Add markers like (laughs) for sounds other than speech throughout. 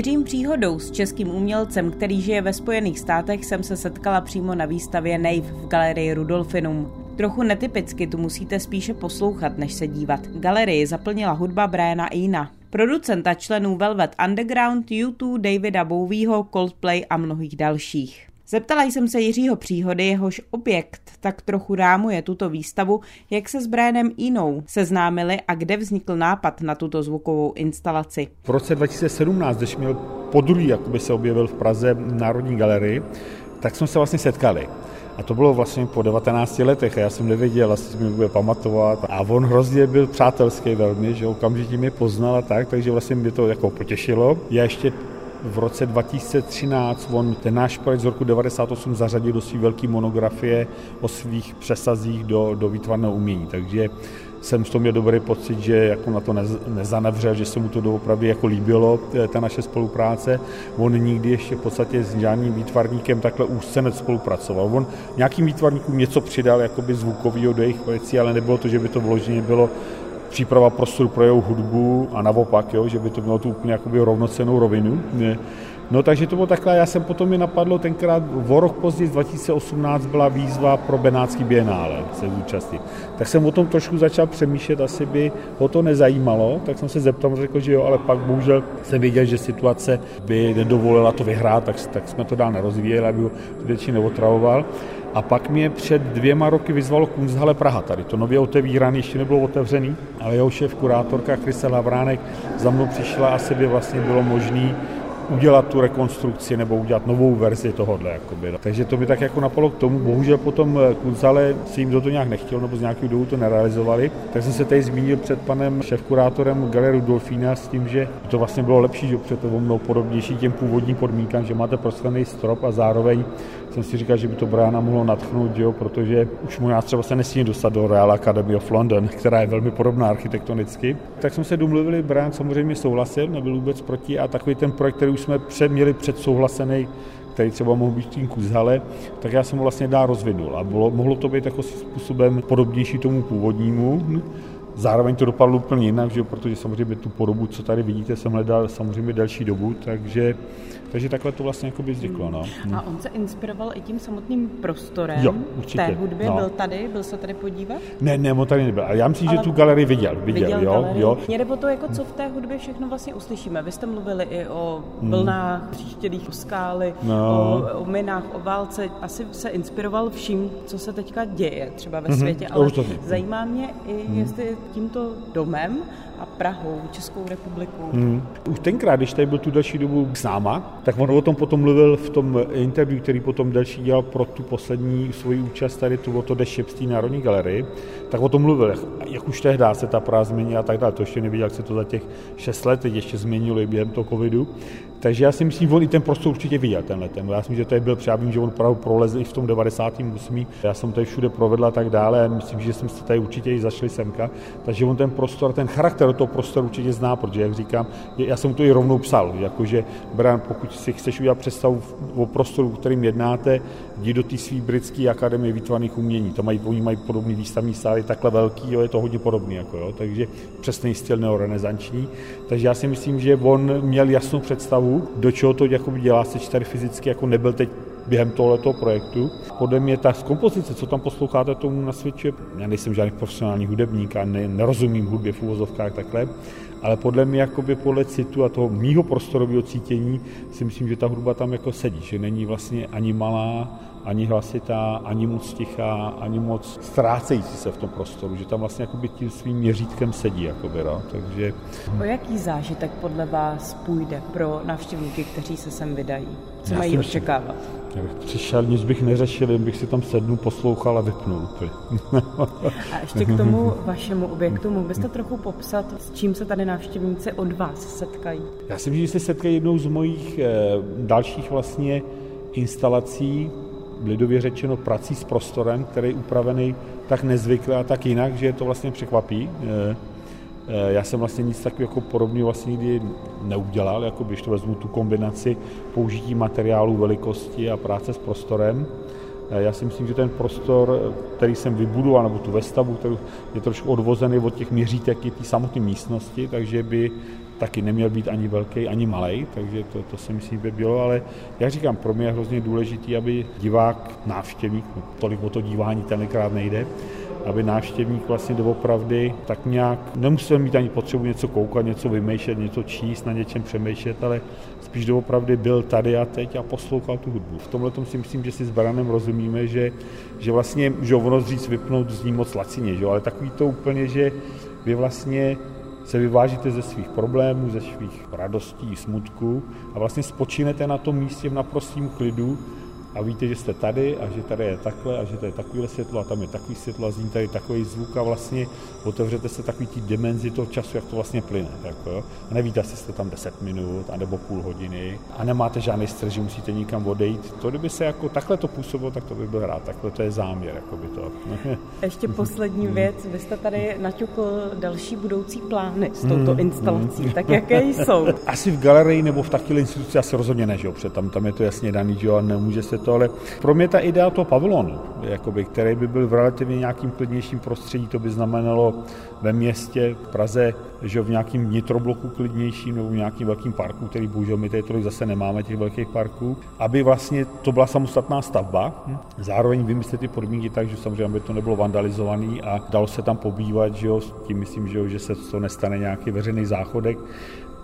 Jiřím Příhodou s českým umělcem, který žije ve Spojených státech, jsem se setkala přímo na výstavě Nave v galerii Rudolfinum. Trochu netypicky tu musíte spíše poslouchat, než se dívat. Galerii zaplnila hudba Briana Ina, producenta členů Velvet Underground, U2, Davida Bowieho, Coldplay a mnohých dalších. Zeptala jsem se Jiřího Příhody, jehož objekt tak trochu rámuje tuto výstavu, jak se s Brianem Inou seznámili a kde vznikl nápad na tuto zvukovou instalaci. V roce 2017, když měl podruhý, jakoby se objevil v Praze Národní galerii, tak jsme se vlastně setkali. A to bylo vlastně po 19 letech a já jsem nevěděl, asi mi bude pamatovat. A on hrozně byl přátelský velmi, že okamžitě mě poznal a tak, takže vlastně mě to jako potěšilo. Já ještě v roce 2013 on ten náš projekt z roku 98 zařadil do své velké monografie o svých přesazích do, do výtvarného umění. Takže jsem z toho měl dobrý pocit, že jako na to nezanevřel, že se mu to doopravdy jako líbilo, ta naše spolupráce. On nikdy ještě v podstatě s žádným výtvarníkem takhle úzce nespolupracoval. On nějakým výtvarníkům něco přidal jakoby zvukového do jejich věcí, ale nebylo to, že by to vloženě bylo příprava prostoru pro jeho hudbu a naopak, jo, že by to mělo tu úplně jakoby rovnocenou rovinu. No takže to bylo takhle, já jsem potom mi napadlo tenkrát, o rok později, 2018 byla výzva pro Benátský bienále se zúčastnit. Tak jsem o tom trošku začal přemýšlet, asi by ho to nezajímalo, tak jsem se zeptal, řekl, že jo, ale pak bohužel jsem věděl, že situace by nedovolila to vyhrát, tak, tak jsme to dál nerozvíjeli, aby ho skutečně neotravoval. A pak mě před dvěma roky vyzvalo Kunsthalle Praha, tady to nově otevíraný, ještě nebylo otevřený, ale jeho šéf kurátorka Krista Lavránek za mnou přišla, asi by vlastně bylo možné udělat tu rekonstrukci nebo udělat novou verzi tohohle. Jakoby. Takže to by tak jako napalo k tomu. Bohužel potom eh, Kunzale si jim do toho nějak nechtěl, nebo z nějakého důvodu to nerealizovali. Tak jsem se tady zmínil před panem šéfkurátorem Galeru Dolfína s tím, že to vlastně bylo lepší, že před to mnou podobnější těm původním podmínkám, že máte prostranný strop a zároveň jsem si říkal, že by to Briana mohlo natchnout, jo, protože už mu nás třeba se nesmí dostat do Real Academy of London, která je velmi podobná architektonicky. Tak jsme se domluvili, Brian samozřejmě souhlasil, nebyl vůbec proti a takový ten projekt, který už jsme před, měli předsouhlasený, který třeba mohl být tím kuzhale, tak já jsem ho vlastně dál rozvinul a bylo, mohlo to být jako způsobem podobnější tomu původnímu. Zároveň to dopadlo úplně jinak, že, protože samozřejmě tu podobu, co tady vidíte, jsem hledal samozřejmě delší dobu, takže takže takhle to vlastně jako by vzniklo. No. A on se inspiroval i tím samotným prostorem jo, určitě. té hudby? No. Byl tady? Byl se tady podívat? Ne, ne, on tady nebyl. Ale já myslím, Ale že tu galerii viděl. Viděl, viděl jo, galerii. jo. Mě jde o to, jako co v té hudbě všechno vlastně uslyšíme. Vy jste mluvili i o hmm. vlnách, hmm. příštělých o skály, no. o, o minách, o válce. Asi se inspiroval vším, co se teďka děje třeba ve hmm. světě, ale zajímá mě i, hmm. jestli tímto domem a Prahou, Českou republikou. Hmm. Už tenkrát, když tady byl tu další dobu s náma, tak on o tom potom mluvil v tom interview, který potom další dělal pro tu poslední svoji účast tady, tu o to Dešep z Národní galerii, tak o tom mluvil, jak, jak už tehdy se ta Praha změnila a tak dále. To ještě neviděl, jak se to za těch šest let teď ještě změnilo i během toho covidu. Takže já si myslím, že on i ten prostor určitě viděl tenhle ten. Já myslím, že to je byl třeba vím, že on opravdu prolezl i v tom 98. Já jsem tady všude provedl a tak dále. Myslím, že jsme se tady určitě i zašli semka. Takže on ten prostor, ten charakter toho prostoru určitě zná, protože, jak říkám, já jsem to i rovnou psal, jakože Bran, pokud si chceš udělat představu o prostoru, kterým jednáte, jdi do té své britské akademie výtvarných umění. To mají, oni mají podobný výstavní sály, takhle velký, jo, je to hodně podobný, jako, jo, takže přesný styl neorenesanční. Takže já si myslím, že on měl jasnou představu, do čeho to dělá, seč tady fyzicky jako nebyl teď během tohoto projektu. Podle mě ta kompozice, co tam posloucháte, tomu nasvědčuje. Já nejsem žádný profesionální hudebník a ne, nerozumím hudbě v úvozovkách takhle, ale podle mě jakoby podle citu a toho mýho prostorového cítění si myslím, že ta hudba tam jako sedí, že není vlastně ani malá, ani hlasitá, ani moc tichá, ani moc ztrácející se v tom prostoru, že tam vlastně jakoby tím svým měřítkem sedí. Jakoby, no. Takže... O jaký zážitek podle vás půjde pro návštěvníky, kteří se sem vydají? Co Já mají očekávat? Já bych přišel, nic bych neřešil, jen bych si tam sednul, poslouchal a vypnul. a ještě k tomu vašemu objektu, mohl byste trochu popsat, s čím se tady návštěvníci od vás setkají? Já si myslím, že se setkají jednou z mojich eh, dalších vlastně instalací, lidově řečeno prací s prostorem, který je upravený tak nezvykle a tak jinak, že je to vlastně překvapí. Eh, eh, já jsem vlastně nic takového jako podobného vlastně nikdy neudělal, jako když to vezmu tu kombinaci použití materiálu, velikosti a práce s prostorem. Já si myslím, že ten prostor, který jsem vybudoval, nebo tu vestavu, který je trošku odvozený od těch měřítek i té samotné místnosti, takže by taky neměl být ani velký, ani malý, takže to, to si myslím, by bylo, ale jak říkám, pro mě je hrozně důležité, aby divák, návštěvník, tolik o to dívání tenkrát nejde, aby návštěvník vlastně doopravdy tak nějak nemusel mít ani potřebu něco koukat, něco vymýšlet, něco číst, na něčem přemýšlet, ale spíš doopravdy byl tady a teď a poslouchal tu hudbu. V tomhle tom si myslím, že si s Baranem rozumíme, že, že vlastně, že ono říct vypnout zní moc lacině, že? ale takový to úplně, že vy vlastně se vyvážíte ze svých problémů, ze svých radostí, smutků a vlastně spočinete na tom místě v naprostém klidu a víte, že jste tady a že tady je takhle a že tady je takovýhle světlo a tam je takový světlo a zní tady takový zvuk a vlastně otevřete se takový tí dimenzi toho času, jak to vlastně plyne. Jako jo. A nevíte, jestli jste tam 10 minut a nebo půl hodiny a nemáte žádný stres, že musíte nikam odejít. To, kdyby se jako takhle to působilo, tak to by byl rád. Takhle to je záměr. Jako by to. (laughs) Ještě poslední věc. Vy jste tady naťukl další budoucí plány s touto hmm, instalací. Hmm. Tak jaké jsou? (laughs) Asi v galerii nebo v takové instituci asi rozhodně ne, že jo? Tam, tam je to jasně daný, že jo? A nemůže se to, ale pro mě ta idea toho pavilonu, jakoby, který by byl v relativně nějakým klidnějším prostředí, to by znamenalo ve městě, v Praze, že v nějakým vnitrobloku klidnějším nebo v nějakým velkým parku, který bohužel my tady tolik zase nemáme, těch velkých parků, aby vlastně to byla samostatná stavba. Zároveň vymyslet ty podmínky tak, že samozřejmě aby to nebylo vandalizovaný a dalo se tam pobývat, že jo, tím myslím, že, jo, že se to nestane nějaký veřejný záchodek,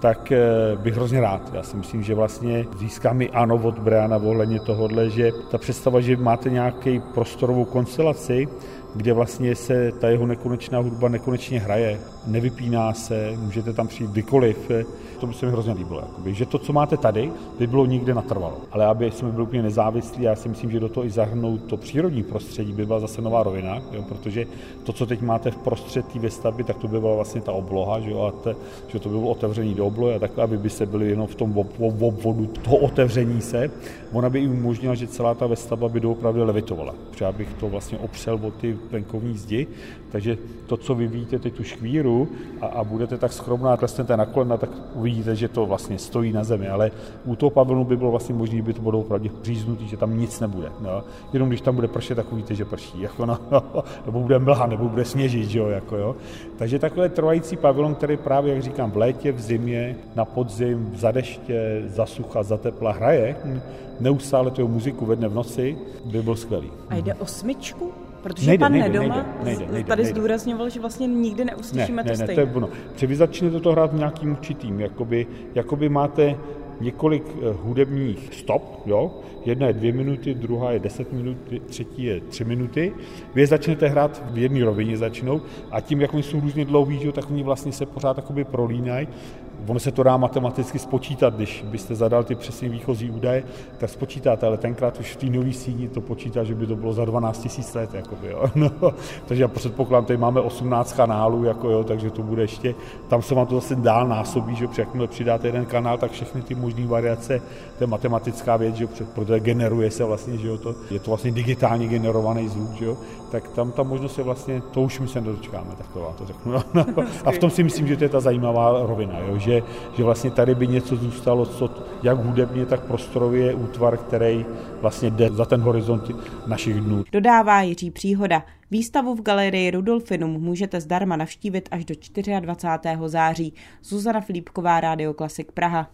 tak eh, bych hrozně rád. Já si myslím, že vlastně získám i ano od Briana ohledně tohohle, že ta představa, že máte nějaký prostorovou konstelaci, kde vlastně se ta jeho nekonečná hudba nekonečně hraje, nevypíná se, můžete tam přijít kdykoliv. To by se mi hrozně líbilo. Jakoby. Že to, co máte tady, by bylo nikde natrvalo. Ale aby jsme byli úplně nezávislí, já si myslím, že do toho i zahrnout to přírodní prostředí by byla zase nová rovina, jo, protože to, co teď máte v prostřed té výstavby, tak to by byla vlastně ta obloha, že, jo, a te, že to by bylo otevření do oblohy a tak, aby by se byli jenom v tom obvodu toho otevření se. Ona by i umožnila, že celá ta výstavba by doopravdy levitovala. Protože bych to vlastně opřel o ty venkovní zdi, takže to, co vy vidíte teď tu škvíru a, a budete tak skromná a tlesnete na kolena, tak uvidíte, že to vlastně stojí na zemi, ale u toho pavilonu by bylo vlastně možné, by to bylo opravdu říznutý, že tam nic nebude. No. Jenom když tam bude pršet, tak uvidíte, že prší. (laughs) Jako no, nebo bude mlha, nebo bude sněžit, že jo, jako jo. Takže takhle trvající pavilon, který právě, jak říkám, v létě, v zimě, na podzim, za deště, za sucha, za tepla hraje, neustále tu muziku ve dne v noci, by byl skvělý. A jde o smyčku? Protože nejde, pan nejde, Nedoma nejde, nejde, nejde, tady nejde. zdůrazňoval, že vlastně nikdy neuslyšíme ne, to ne, stejné. Ne, to je ono. Protože vy začnete to hrát v nějakým určitým, jakoby, jakoby máte několik eh, hudebních stop, jo? Jedna je dvě minuty, druhá je deset minut, třetí je tři minuty. Vy začnete hrát v jedné rovině začnou a tím, jak oni jsou různě dlouhý, jo, tak oni vlastně se pořád prolínají Ono se to dá matematicky spočítat, když byste zadal ty přesně výchozí údaje, tak spočítáte, ale tenkrát už v té nový síni to počítá, že by to bylo za 12 000 let. Jakoby, jo. (laughs) No, takže já předpokládám, tady máme 18 kanálů, jako, jo, takže to bude ještě, tam se vám to zase dál násobí, že jakmile přidáte jeden kanál, tak všechny ty možné variace, to je matematická věc, že protože generuje se vlastně, že jo, to, je to vlastně digitálně generovaný zvuk, že jo, tak tam ta možnost je vlastně, to už my se nedočkáme, taková to řeknu. No, a v tom si myslím, že to je ta zajímavá rovina, jo, že, že vlastně tady by něco zůstalo, co jak hudebně, tak prostorově útvar, který vlastně jde za ten horizont našich dnů. Dodává Jiří Příhoda. Výstavu v galerii Rudolfinum můžete zdarma navštívit až do 24. září. Zuzana Filipková, Rádio Klasik Praha.